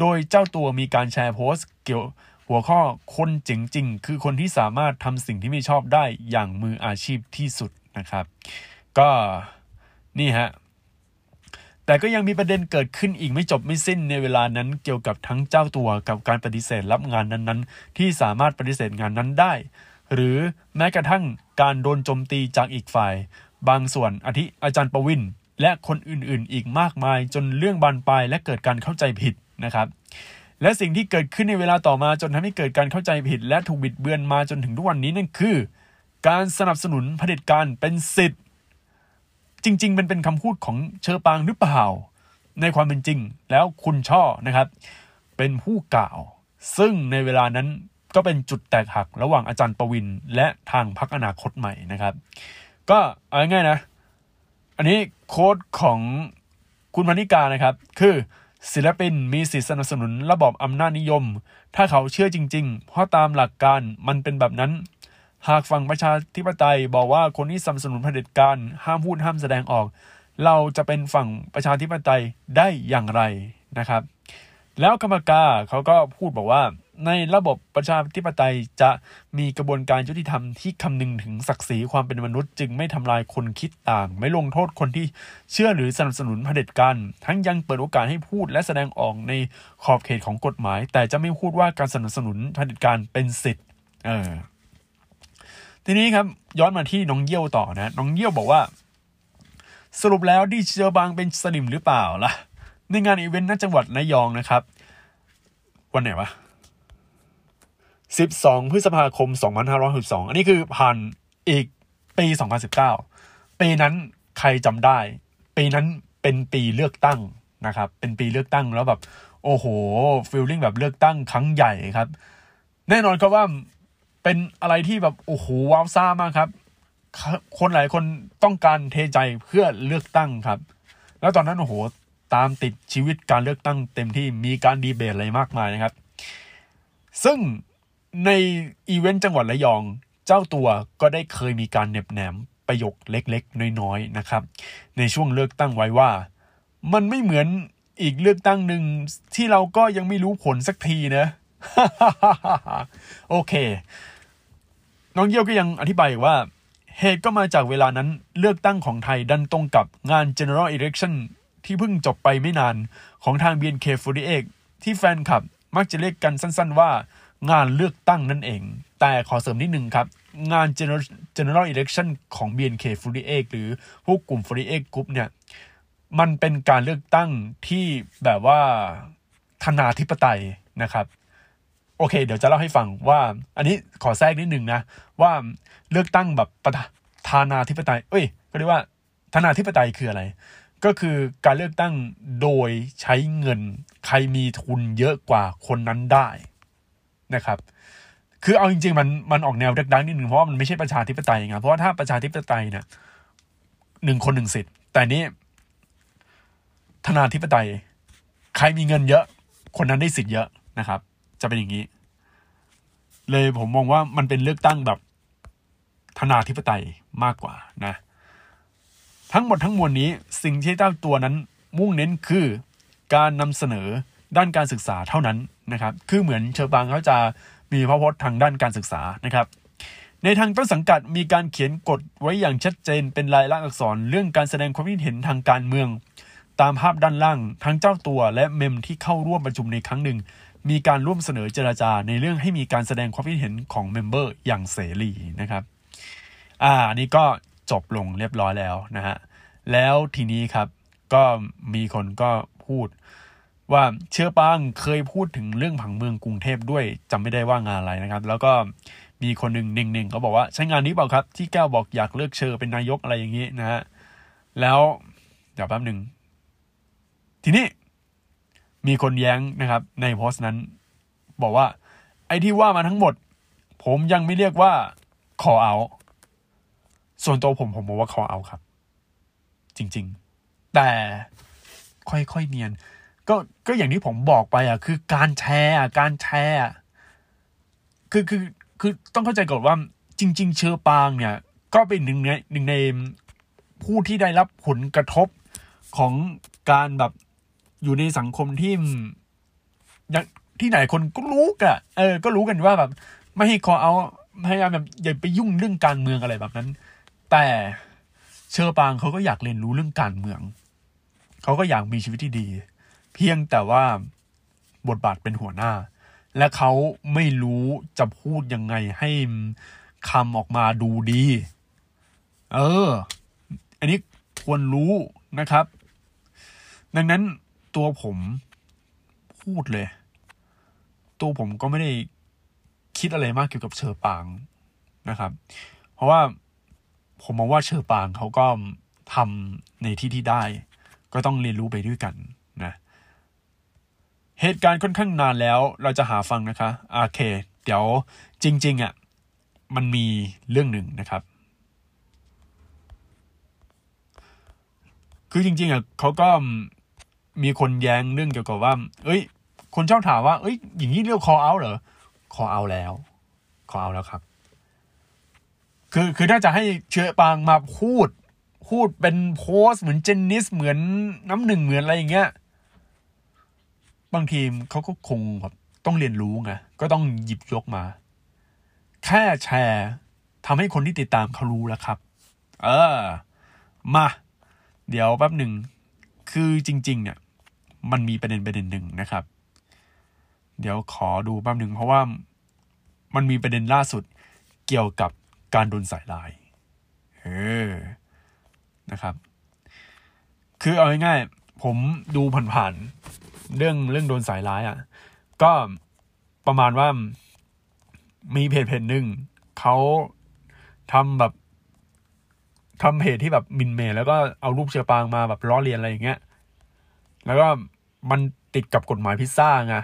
โดยเจ้าตัวมีการแชร์โพสต์เกี่ยวหัวข้อคนเจ๋งจริง คือคนที่สามารถทำสิ่งที่ไม่ชอบได้อย่างมืออาชีพที่สุดนะครับ ก็นี่ฮะแต่ก็ยังมีประเด็นเกิดขึ้นอีกไม่จบไม่สิ้นในเวลานั้นเกี่ยวกับทั้งเจ้าตัวกับการปฏิเสธรับงานนั้นๆ ที่สามารถปฏิเสธงานนั้นได้ หรือแม้กระทั่งการโดนโจมตีจากอีกฝ่าย บางส่วนอาทิอาจารย์ประวิน และคนอื่นๆ อีกมากมายจนเรื่องบานปลายและเกิดการเข้าใจผิดนะครับ และสิ่งที่เกิดขึ้นในเวลาต่อมาจนทำให้เกิดการเข้าใจผิด และถูกบิดเบือนมาจนถึงทุกวันนี้นั่นคือ การสนับสนุนเผด็จการเป็นสิทธิ์ จริง ๆ มันเป็นคำพูดของเชอปางหรือเปล่า ในความเป็นจริง แล้วคุณช่อนะครับ เป็นผู้กล่าว ซึ่งในเวลานั้นก็เป็นจุดแตกหักระหว่างอาจารย์ประวินและทางพักอนาคตใหม่นะครับ ก็เอาง่ายๆนะ อันนี้โค้ดของคุณพนิกานะครับ คือศิลปินมีสิทธิสนับสนุนระบอบอำนาจนิยม ถ้าเขาเชื่อจริง ๆ เพราะตามหลักการมันเป็นแบบนั้น หากฝั่งประชาธิปไตยบอกว่าคนที่สนับสนุนเผด็จการห้ามพูดห้ามแสดงออก เราจะเป็นฝั่งประชาธิปไตยได้อย่างไรนะครับ แล้วกรรมการเขาก็พูดบอกว่า ในระบบประชาธิปไตยจะมีกระบวนการยุติธรรมที่คำนึงถึงศักดิ์ศรีความเป็นมนุษย์ จึงไม่ทำลายคนคิดต่าง ไม่ลงโทษคนที่เชื่อหรือสนับสนุนเผด็จการทั้งยังเปิดโอกาสให้พูดและแสดงออกในขอบเขตของกฎหมาย แต่จะไม่พูดว่าการสนับสนุนเผด็จการเป็นสิทธิ์เออทีนี้ครับย้อนมาที่น้องเยี่ยวต่อนะ น้องเยี่ยวบอกว่า สรุปแล้วดีเจอบางเป็นสลิมหรือเปล่าล่ะในงานอีเวนต์ณจังหวัดระยองนะครับ วันไหนวะ 12 พฤษภาคม 2562 อันนี้คือผ่านอีกปี 2019 ปีนั้นใครจำได้ ปีนั้นเป็นปีเลือกตั้งนะครับ เป็นปีเลือกตั้งแล้วแบบ โอ้โหฟีลลิ่งแบบเลือกตั้งครั้งใหญ่ครับ แน่นอนครับว่าเป็นอะไรที่แบบโอ้โหว้าวซ่ามากครับ คนหลายคนต้องการเทใจเพื่อเลือกตั้งครับ แล้วตอนนั้นโอ้โหตามติดชีวิตการเลือกตั้งเต็มที่มีการดีเบตอะไรมากมายนะครับ ซึ่ง ในอีเวนต์จังหวัดระยอง เจ้าตัวก็ได้เคยมีการเน็บแนมประโยคเล็กๆ น้อยๆนะครับ ในช่วงเลือกตั้งไว้ว่า มันไม่เหมือนอีกเลือกตั้งหนึ่งที่เราก็ยังไม่รู้ผลสักทีนะ โอเค น้องเยี่ยวก็ยังอธิบายว่า เหตุก็มาจากเวลานั้นเลือกตั้งของไทยดันตรงกับงาน general election ที่เพิ่งจบไปไม่นานของทาง BNK48 ที่แฟนคลับมักจะเรียกกันสั้นๆว่า งานเลือกตั้งนั่นเอง แต่ขอเสริมนิดนึงครับ งาน general election ของ BNK48 หรือพวกกลุ่ม48 group เนี่ย มันเป็นการเลือกตั้งที่แบบว่าธนาธิปไตยนะครับ โอเค เดี๋ยวจะเล่าให้ฟังว่า อันนี้ขอแทรกนิดนึงนะ ว่าเลือกตั้งแบบประธานาธิปไตย เอ้ย ก็เรียกว่าธนาธิปไตยคืออะไร ก็คือการเลือกตั้งโดยใช้เงิน ใครมีทุนเยอะกว่าคนนั้นได้ นะครับ คือเอาจริงๆ มันมันออกแนวดักๆนิดหนึ่งเพราะว่ามันไม่ใช่ประชาธิปไตยไงเพราะว่าถ้าประชาธิปไตยเนี่ยหนึ่งคนหนึ่งสิทธิ์ แต่นี้ธนาธิปไตย ใครมีเงินเยอะ คนนั้นได้สิทธิ์เยอะนะครับ จะเป็นอย่างนี้ เลยผมมองว่ามันเป็นเลือกตั้งแบบธนาธิปไตยมากกว่านะ ทั้งหมดทั้งมวลนี้สิ่งที่เจ้าตัวนั้นมุ่งเน้นคือการนำเสนอ ด้านการศึกษาเท่านั้นนะครับ คือเหมือนเชอร์บางเขาจะมีพระพจน์ทางด้านการศึกษานะครับ ในทางต้นสังกัดมีการเขียนกฎไว้อย่างชัดเจนเป็นลายลักษณ์อักษรเรื่องการแสดงความคิดเห็นทางการเมือง ตามภาพด้านล่างทั้งเจ้าตัวและ mem ที่เข้าร่วมประชุมในครั้งหนึ่ง มีการร่วมเสนอเจรจาในเรื่องให้มีการแสดงความคิดเห็นของ member อย่างเสรีนะครับ อ่านี่ก็จบลงเรียบร้อยแล้วนะฮะแล้วทีนี้ครับก็มีคนก็พูด ว่าเฌอปรางเคยพูดถึงเรื่องผังเมืองกรุงเทพด้วยจำไม่ได้ว่างานอะไรนะครับ แล้วก็มีคนหนึ่งหนึ่งๆเขาบอกว่าใช้งานนี้เปล่าครับ ที่แก้วบอกอยากเลือกเชอเป็นนายกอะไรอย่างนี้นะฮะแล้วเดี๋ยวแป๊บหนึ่งทีนี้มีคนแย้งนะครับ ในโพสต์นั้น บอกว่า ไอ้ที่ว่ามาทั้งหมด ผมยังไม่เรียกว่าขอเอา ส่วนตัวผมผมบอกว่าขอเอาครับ จริง ๆ แต่ค่อยๆเนียน ก็ ก็อย่างที่ผมบอกไปอะ คือการแชร์อะการแชร์คือคือคือต้องเข้าใจก่อนว่าจริง ๆ เชอปางเนี่ย ก็เป็นหนึ่งในหนึ่งในผู้ที่ได้รับผลกระทบของการแบบอยู่ในสังคมที่ที่ไหนคนก็รู้กันเออ ก็รู้กันว่าแบบ ไม่ให้ขอเอาพยายามแบบอย่าไปยุ่งเรื่องการเมืองอะไรแบบนั้น แต่เชอปางเขาก็อยากเรียนรู้เรื่องการเมือง เขาก็อยากมีชีวิตที่ดี เพียงแต่ว่าบทบาทเป็นหัวหน้า และเขาไม่รู้จะพูดยังไงให้คำออกมาดูดี เออ อันนี้ควรรู้นะครับ ดังนั้นตัวผมพูดเลย ตัวผมก็ไม่ได้คิดอะไรมากเกี่ยวกับเชอปางนะครับ เพราะว่าผมมองว่าเชอปางเขาก็ทำในที่ที่ได้ ก็ต้องเรียนรู้ไปด้วยกัน เหตุการณ์ค่อนข้างนานแล้วเราจะหาฟังนะคะโอเค เดี๋ยวจริง ๆอะมันมีเรื่องหนึ่งนะครับ คือจริง ๆอะเขาก็มีคนแย้งเรื่องเกี่ยวกับว่า เอ้ย คนชอบถามว่า เอ้ยอย่างนี้เรียก call out เหรอ call out แล้ว call out แล้วครับ คือคือถ้าจะให้เชื้อปางมาพูด พูดเป็นโพสเหมือนเจนนิสเหมือนน้ำหนึ่งเหมือนอะไรอย่างเงี้ย บางทีมเขาก็คงแบบต้องเรียนรู้ไงก็ต้องหยิบยกมา แค่แชร์ทำให้คนที่ติดตามเขารู้แล้วครับ เออ มา เดี๋ยวแป๊บหนึ่ง คือจริง ๆ เนี่ย มันมีประเด็นประเด็นหนึ่งนะครับ เดี๋ยวขอดูแป๊บหนึ่งเพราะว่ามันมีประเด็นล่าสุดเกี่ยวกับการโดนสายลาย เออ นะครับ คือเอาง่ายๆผมดูผ่านๆ เรื่องเรื่องโดนสายร้ายอะ่ะ ก็ประมาณว่ามีเพจเพจหนึ่งเขาทำแบบทำเพจที่แบบมินเมย์แล้วก็เอารูปเชือปางมาแบบล้อเลียนอะไรอย่างเงี้ย แล้วก็มันติดกับกฎหมายพิซซ่าไง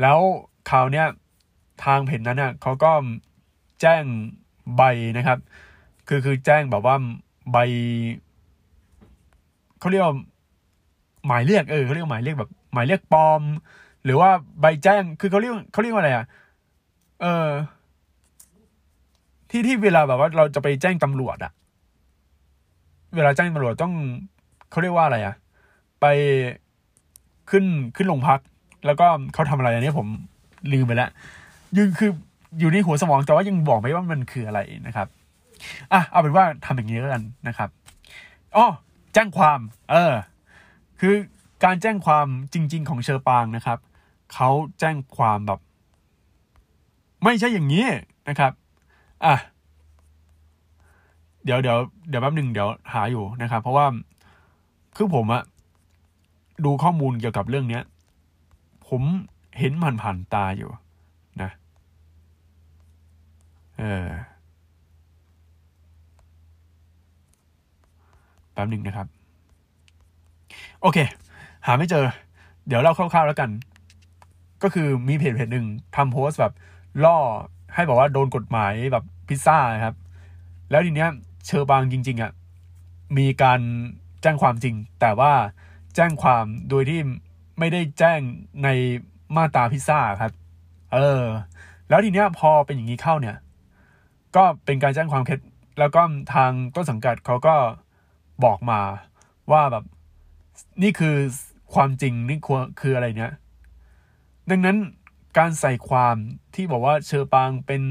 แล้วคราวเนี้ยทางเพจนั้นเนี่ยเขาก็แจ้งใบนะครับ คือคือแจ้งแบบว่าใบเขาเรียกว่า หมายเรียกเออเขาเรียกหมายเรียกแบบ หมายเรียกปลอม หรือว่าใบแจ้งคือเขาเรียกเขาเรียกว่าอะไรอะเออ ที่ที่เวลาแบบว่าเราจะไปแจ้งตำรวจอะเวลาแจ้งตำรวจต้องเขาเรียกว่าอะไรอะไปขึ้นขึ้นโรงพัก แล้วก็เขาทำอะไรอันนี้ผมลืมไปแล้วยังคืออยู่ในหัวสมองแต่ว่ายังบอกไม่ว่ามันคืออะไรนะครับอะเอาเป็นว่าทำอย่างนี้แล้วกันนะครับอ๋อแจ้งความ เออ คือการแจ้งความจริง ๆ ของเชอปางนะครับเขาแจ้งความแบบ ไม่ใช่อย่างนี้นะครับอะเดี๋ยวเดี๋ยวเดี๋ยวแป๊บหนึ่งเดี๋ยวหาอยู่นะครับ เพราะว่าคือผมอะดูข้อมูลเกี่ยวกับเรื่องเนี้ย ผมเห็นมันผ่านตาอยู่นะเออแป๊บหนึ่งนะครับ โอเค หาไม่เจอ เดี๋ยวเล่าคร่าวๆแล้วกัน ก็คือมีเพจเพจหนึ่งทำโพสแบบล่อให้บอกว่าโดนกฎหมายแบบพิซซ่าครับ แล้วทีเนี้ยเชอร์บางจริง ๆอะ่ะมีการแจ้งความจริง แต่ว่าแจ้งความโดยที่ไม่ได้แจ้งในมาตาพิซซ่าครับ เออ แล้วทีเนี้ยพอเป็นอย่างนี้เข้าเนี่ย ก็เป็นการแจ้งความเท็จแล้วก็ทางต้นสังกัดเขาก็บอกมาว่าแบบ นี่คือความจริงนี่คืออะไรเนี้ยดังนั้นการใส่ความที่บอกว่าเชอปางเป็น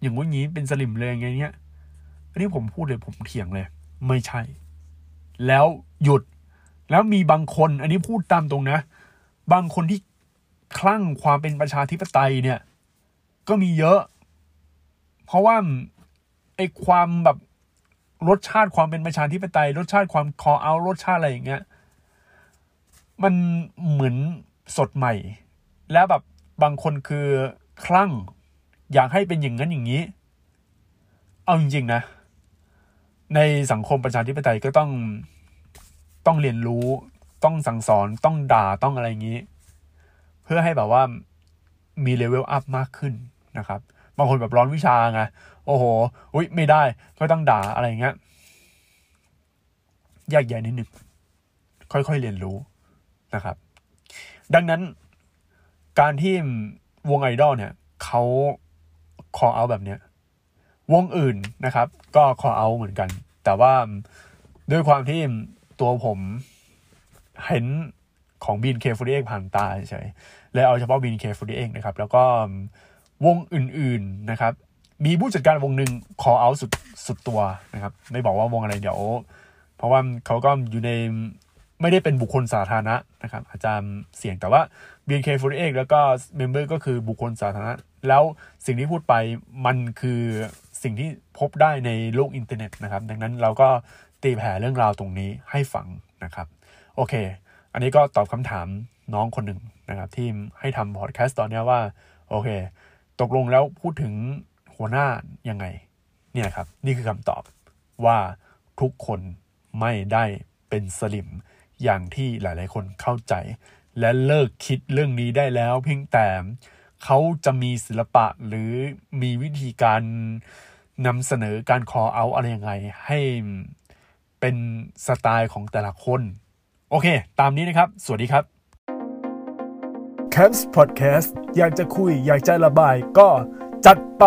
อย่างงี้เป็นสลิมเลยอย่างเงี้ยอันนี้ผมพูดเลยผมเถียงเลย ไม่ใช่ แล้วหยุดแล้วมีบางคน อันนี้พูดตามตรงนะ บางคนที่คลั่งความเป็นประชาธิปไตยเนี่ย ก็มีเยอะ เพราะว่าไอ้ความแบบรสชาติความเป็นประชาธิปไตย รสชาติความคอเอารสชาติอะไรอย่างเงี้ย มันเหมือนสดใหม่ แล้วแบบบางคนคือคลั่ง อยากให้เป็นอย่างนั้นอย่างนี้ เอาจริงๆนะ ในสังคมประชาธิปไตยก็ต้องต้องเรียนรู้ต้องสั่งสอนต้องด่าต้องอะไรอย่างนี้ เพื่อให้แบบว่ามีเลเวลอัพมากขึ้นนะครับ บางคนแบบร้อนวิชาไงโอ้โห อุ้ยไม่ได้ก็ต้องด่าอะไรอย่างเงี้ยแยกแยะนิดหนึ่งค่อยๆเรียนรู้ นะครับ ดังนั้นการที่วงไอดอลเนี่ยเขาขอเอาแบบเนี้ยวงอื่นนะครับ ก็ขอเอาเหมือนกัน แต่ว่าด้วยความที่ตัวผมเห็นของบีนเคฟูดีเอกผ่านตาเฉยเลยเอาเฉพาะ BNK48 นะครับ แล้วก็วงอื่นๆนะครับ มีผู้จัดการวงหนึ่งขอเอาสุดสุดตัวนะครับ ไม่บอกว่าวงอะไรเดี๋ยว เพราะว่าเขาก็อยู่ใน ไม่ได้เป็นบุคคลสาธารณะนะครับ อาจารย์เสี่ยงแต่ว่า BNK48 แล้วก็ member ก็คือบุคคลสาธารณะ แล้วสิ่งที่พูดไปมันคือสิ่งที่พบได้ในโลกอินเทอร์เน็ตนะครับ ดังนั้นเราก็ตีแผ่เรื่องราวตรงนี้ให้ฟังนะครับ โอเค อันนี้ก็ตอบคำถามน้องคนหนึ่งนะครับ ที่ให้ทำพอดแคสต์ตอนนี้ว่า โอเค ตกลงแล้วพูดถึงหัวหน้ายังไง เนี่ยครับ นี่คือคำตอบว่าทุกคนไม่ได้เป็นสลิม อย่างที่หลาย ๆ คนเข้าใจ และเลิกคิดเรื่องนี้ได้แล้ว เพียงแต่เขาจะมีศิลปะหรือมีวิธีการนำเสนอการคอเอาอะไรยังไง ให้เป็นสไตล์ของแต่ละคน โอเค ตามนี้นะครับ สวัสดีครับ Camps Podcast อยากจะคุยอยากจะระบายก็จัดไป